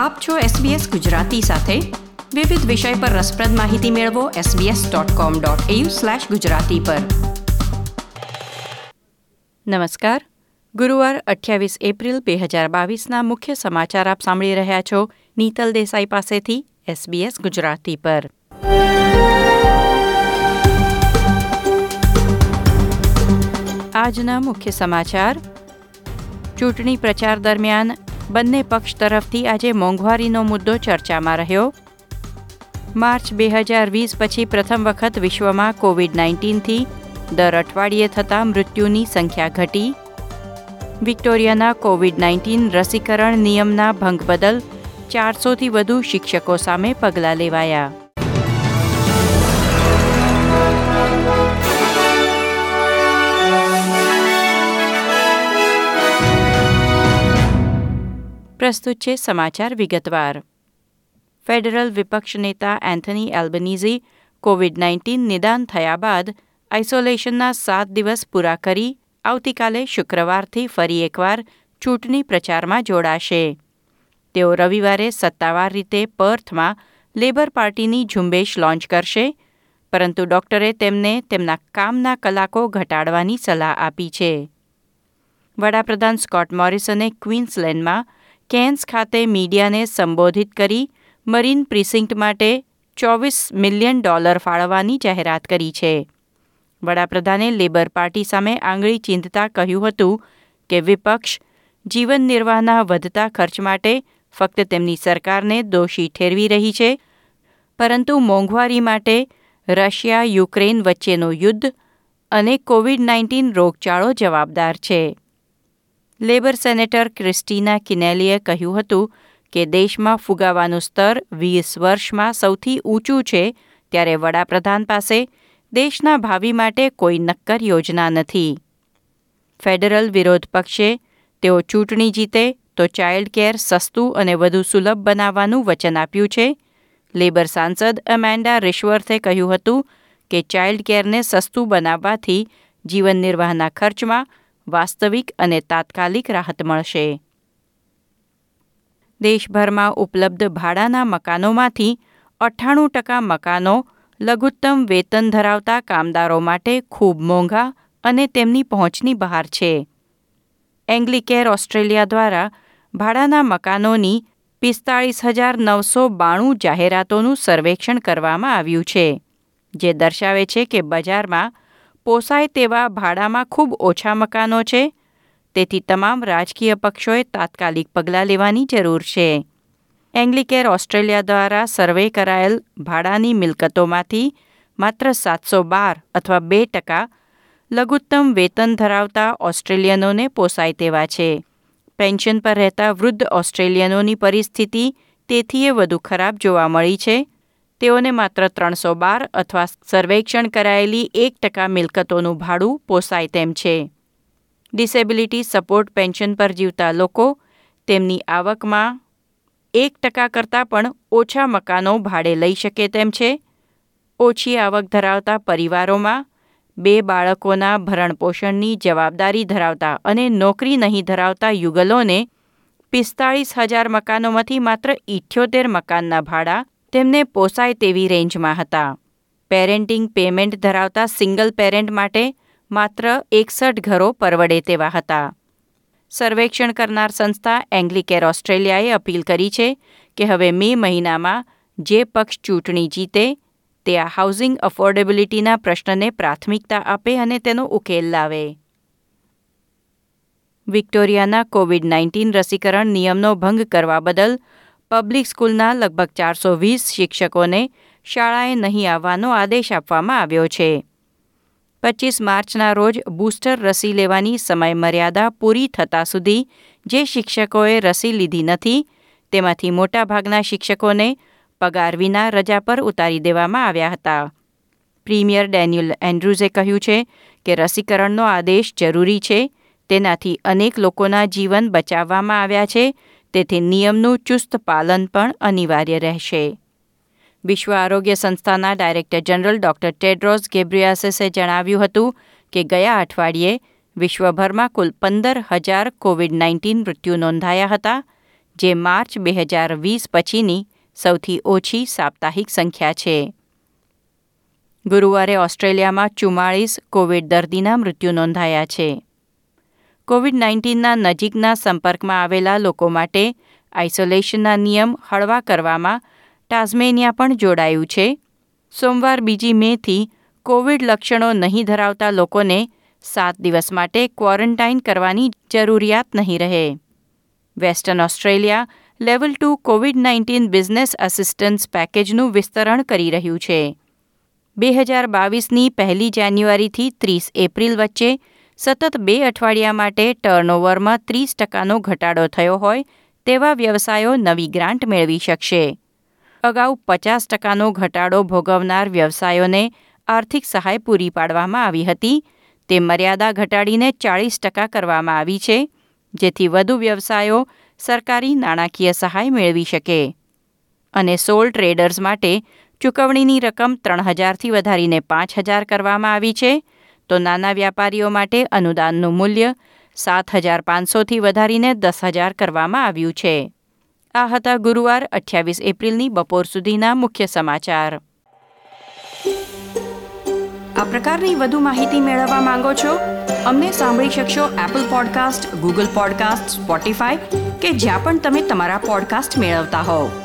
આપ છો SBS ગુજરાતી સાથે. વિવિધ વિષય પર રસપ્રદ માહિતી મેળવો sbs.com.au/gujarati પર. નમસ્કાર. ગુરુવાર અઠ્યાવીસ એપ્રિલ બે હજાર બાવીસના મુખ્ય સમાચાર આપ સાંભળી રહ્યા છો નીતલ દેસાઈ પાસેથી SBS ગુજરાતી પર. આજના મુખ્ય સમાચાર. ચૂંટણી પ્રચાર દરમિયાન બંને પક્ષ તરફથી આજે મોંઘવારીનો મુદ્દો ચર્ચામાં રહ્યો. માર્ચ બે હજાર વીસ પછી પ્રથમ વખત વિશ્વમાં કોવિડ નાઇન્ટીનથી દર અઠવાડિયે થતા મૃત્યુની સંખ્યા ઘટી. વિક્ટોરિયાના કોવિડ નાઇન્ટીન રસીકરણ નિયમના ભંગ બદલ ચારસોથી વધુ શિક્ષકો સામે પગલાં લેવાયા. પ્રસ્તુત છે સમાચાર વિગતવાર ફેડરલ વિપક્ષ નેતા એન્થની એલ્બનીઝી કોવિડ નાઇન્ટીન નિદાન થયા બાદ આઇસોલેશનના સાત દિવસ પૂરા કરી આવતીકાલે શુક્રવારથી ફરી એકવાર ચૂંટણી પ્રચારમાં જોડાશે તેઓ રવિવારે સત્તાવાર રીતે પર્થમાં લેબર પાર્ટીની ઝુંબેશ લોન્ચ કરશે પરંતુ ડોક્ટરે તેમને તેમના કામના કલાકો ઘટાડવાની સલાહ આપી છે વડાપ્રધાન સ્કોટ મોરિસને ક્વીન્સલેન્ડમાં કેન્સ ખાતે મીડિયાને સંબોધિત કરી મરીન પ્રિસિન્ક્ટ માટે ચોવીસ મિલિયન ડોલર ફાળવવાની જાહેરાત કરી છે. વડાપ્રધાને લેબર પાર્ટી સામે આંગળી ચીંધતા કહ્યું હતું કે વિપક્ષ જીવન નિર્વાહના વધતા ખર્ચ માટે ફક્ત તેમની સરકારને દોષી ઠેરવી રહી છે, પરંતુ મોંઘવારી માટે રશિયા યુક્રેન વચ્ચેનો યુદ્ધ અને કોવિડ નાઇન્ટીન રોગચાળો જવાબદાર છે. લેબર સેનેટર ક્રિસ્ટીના કિનેલીએ કહ્યું હતું કે દેશમાં ફુગાવાનું સ્તર વીસ વર્ષમાં સૌથી ઊંચું છે, ત્યારે વડાપ્રધાન પાસે દેશના ભાવિ માટે કોઈ નક્કર યોજના નથી. ફેડરલ વિરોધ પક્ષે તેઓ ચૂંટણી જીતે તો ચાઇલ્ડ કેર સસ્તું અને વધુ સુલભ બનાવવાનું વચન આપ્યું છે. લેબર સાંસદ અમેન્ડા રિશ્વર્થે કહ્યું હતું કે ચાઇલ્ડ કેરને સસ્તું બનાવવાથી જીવન નિર્વાહના ખર્ચમાં વાસ્તવિક અને તાત્કાલિક રાહત મળશે. દેશભરમાં ઉપલબ્ધ ભાડાના મકાનોમાંથી અઠ્ઠાણું ટકા મકાનો લઘુત્તમ વેતન ધરાવતા કામદારો માટે ખૂબ મોંઘા અને તેમની પહોંચની બહાર છે. એંગ્લિકેર ઓસ્ટ્રેલિયા દ્વારા ભાડાના મકાનોની પિસ્તાળીસ હજાર નવસો બાણું જાહેરાતોનું સર્વેક્ષણ કરવામાં આવ્યું છે, જે દર્શાવે છે કે બજારમાં પોસાય તેવા ભાડામાં ખૂબ ઓછા મકાનો છે. તેથી તમામ રાજકીય પક્ષોએ તાત્કાલિક પગલાં લેવાની જરૂર છે. એંગ્લિકેર ઓસ્ટ્રેલિયા દ્વારા સર્વે કરાયેલ ભાડાની મિલકતોમાંથી માત્ર સાતસો બાર અથવા બે ટકા લઘુત્તમ વેતન ધરાવતા ઓસ્ટ્રેલિયનોને પોસાય તેવા છે. પેન્શન પર રહેતા વૃદ્ધ ઓસ્ટ્રેલિયનોની પરિસ્થિતિ તેથીએ વધુ ખરાબ જોવા મળી છે. તેઓને માત્ર ત્રણસો બાર અથવા સર્વેક્ષણ કરાયેલી એક ટકા મિલકતોનું ભાડું પોસાય તેમ છે. ડિસેબિલિટી સપોર્ટ પેન્શન પર જીવતા લોકો તેમની આવકમાં એક ટકા કરતાં પણ ઓછા મકાનો ભાડે લઈ શકે તેમ છે. ઓછી આવક ધરાવતા પરિવારોમાં બે બાળકોના ભરણપોષણની જવાબદારી ધરાવતા અને નોકરી નહીં ધરાવતા યુગલોને પિસ્તાળીસ હજાર મકાનોમાંથી માત્ર ઇઠ્યોતેર મકાનના ભાડા તેમને પોસાય તેવી રેન્જમાં હતા. પેરેન્ટિંગ પેમેન્ટ ધરાવતા સિંગલ પેરેન્ટ માટે માત્ર એકસઠ ઘરો પરવડે તેવા હતા. સર્વેક્ષણ કરનાર સંસ્થા એંગ્લિકેર ઓસ્ટ્રેલિયાએ અપીલ કરી છે કે હવે મે મહિનામાં જે પક્ષ ચૂંટણી જીતે તે આ હાઉસિંગ અફોર્ડેબિલિટીના પ્રશ્નને પ્રાથમિકતા આપે અને તેનો ઉકેલ લાવે. વિક્ટોરિયાના કોવિડ નાઇન્ટીન રસીકરણ નિયમનો ભંગ કરવા બદલ પબ્લિક સ્કૂલના લગભગ ચારસો વીસ શિક્ષકોને શાળાએ નહીં આવવાનો આદેશ આપવામાં આવ્યો છે. પચીસ માર્ચના રોજ બૂસ્ટર રસી લેવાની સમયમર્યાદા પૂરી થતાં સુધી જે શિક્ષકોએ રસી લીધી નથી, તેમાંથી મોટાભાગના શિક્ષકોને પગાર વિના રજા પર ઉતારી દેવામાં આવ્યા હતા. પ્રીમિયર ડેનિયલ એન્ડ્રુઝે કહ્યું છે કે રસીકરણનો આદેશ જરૂરી છે, તેનાથી અનેક લોકોના જીવન બચાવવામાં આવ્યા છે તેથી નિયમનું ચુસ્ત પાલન પણ અનિવાર્ય રહેશે. વિશ્વ આરોગ્ય સંસ્થાના director general doctor Tedros Ghebreyesus જણાવ્યું હતું કે ગયા અઠવાડિયે વિશ્વભરમાં કુલ પંદર હજાર કોવિડ નાઇન્ટીન મૃત્યુ નોંધાયા હતા, જે માર્ચ બે હજાર વીસ પછીની સૌથી ઓછી સાપ્તાહિક સંખ્યા છે. ગુરુવારે ઓસ્ટ્રેલિયામાં ચુમ્માળીસ કોવિડ દર્દીના મૃત્યુ નોંધાયા છે. કોવિડ નાઇન્ટીનના નજીકના સંપર્કમાં આવેલા લોકો માટે આઇસોલેશનના નિયમ હળવા કરવામાં ટાઝમેનિયા પણ જોડાયું છે. સોમવાર બીજી મેથી કોવિડ લક્ષણો નહીં ધરાવતા લોકોને સાત દિવસ માટે ક્વોરન્ટાઇન કરવાની જરૂરિયાત નહીં રહે. Western Australia level two COVID nineteen business assistance પેકેજનું વિસ્તરણ કરી રહ્યું છે. બે હજાર બાવીસની પહેલી જાન્યુઆરીથી ત્રીસ એપ્રિલ વચ્ચે સતત બે અઠવાડિયા માટે ટર્નઓવરમાં ત્રીસ ટકાનો ઘટાડો થયો હોય તેવા વ્યવસાયો નવી ગ્રાન્ટ મેળવી શકશે. અગાઉ પચાસ ટકાનો ઘટાડો ભોગવનાર વ્યવસાયોને આર્થિક સહાય પૂરી પાડવામાં આવી હતી. તે મર્યાદા ઘટાડીને ચાળીસ ટકા કરવામાં આવી છે, જેથી વધુ વ્યવસાયો સરકારી નાણાકીય સહાય મેળવી શકે. અને સોલ ટ્રેડર્સ માટે ચૂકવણીની રકમ ત્રણ હજારથી વધારીને પાંચ હજાર કરવામાં આવી છે. તો નાના વ્યાપારીઓ માટે અનુદાનનું મૂલ્ય સાત હજાર પાંચસોથી વધારીને દસ હજાર કરવામાં આવ્યું છે. આ હતા ગુરુવાર અઠ્યાવીસ એપ્રિલની બપોર સુધીના મુખ્ય સમાચાર. આ પ્રકારની વધુ માહિતી મેળવવા માંગો છો? અમને સાંભળી શકશો Apple podcast Google podcast Spotify કે જ્યાં પણ તમે તમારા પોડકાસ્ટ મેળવતા હોવ.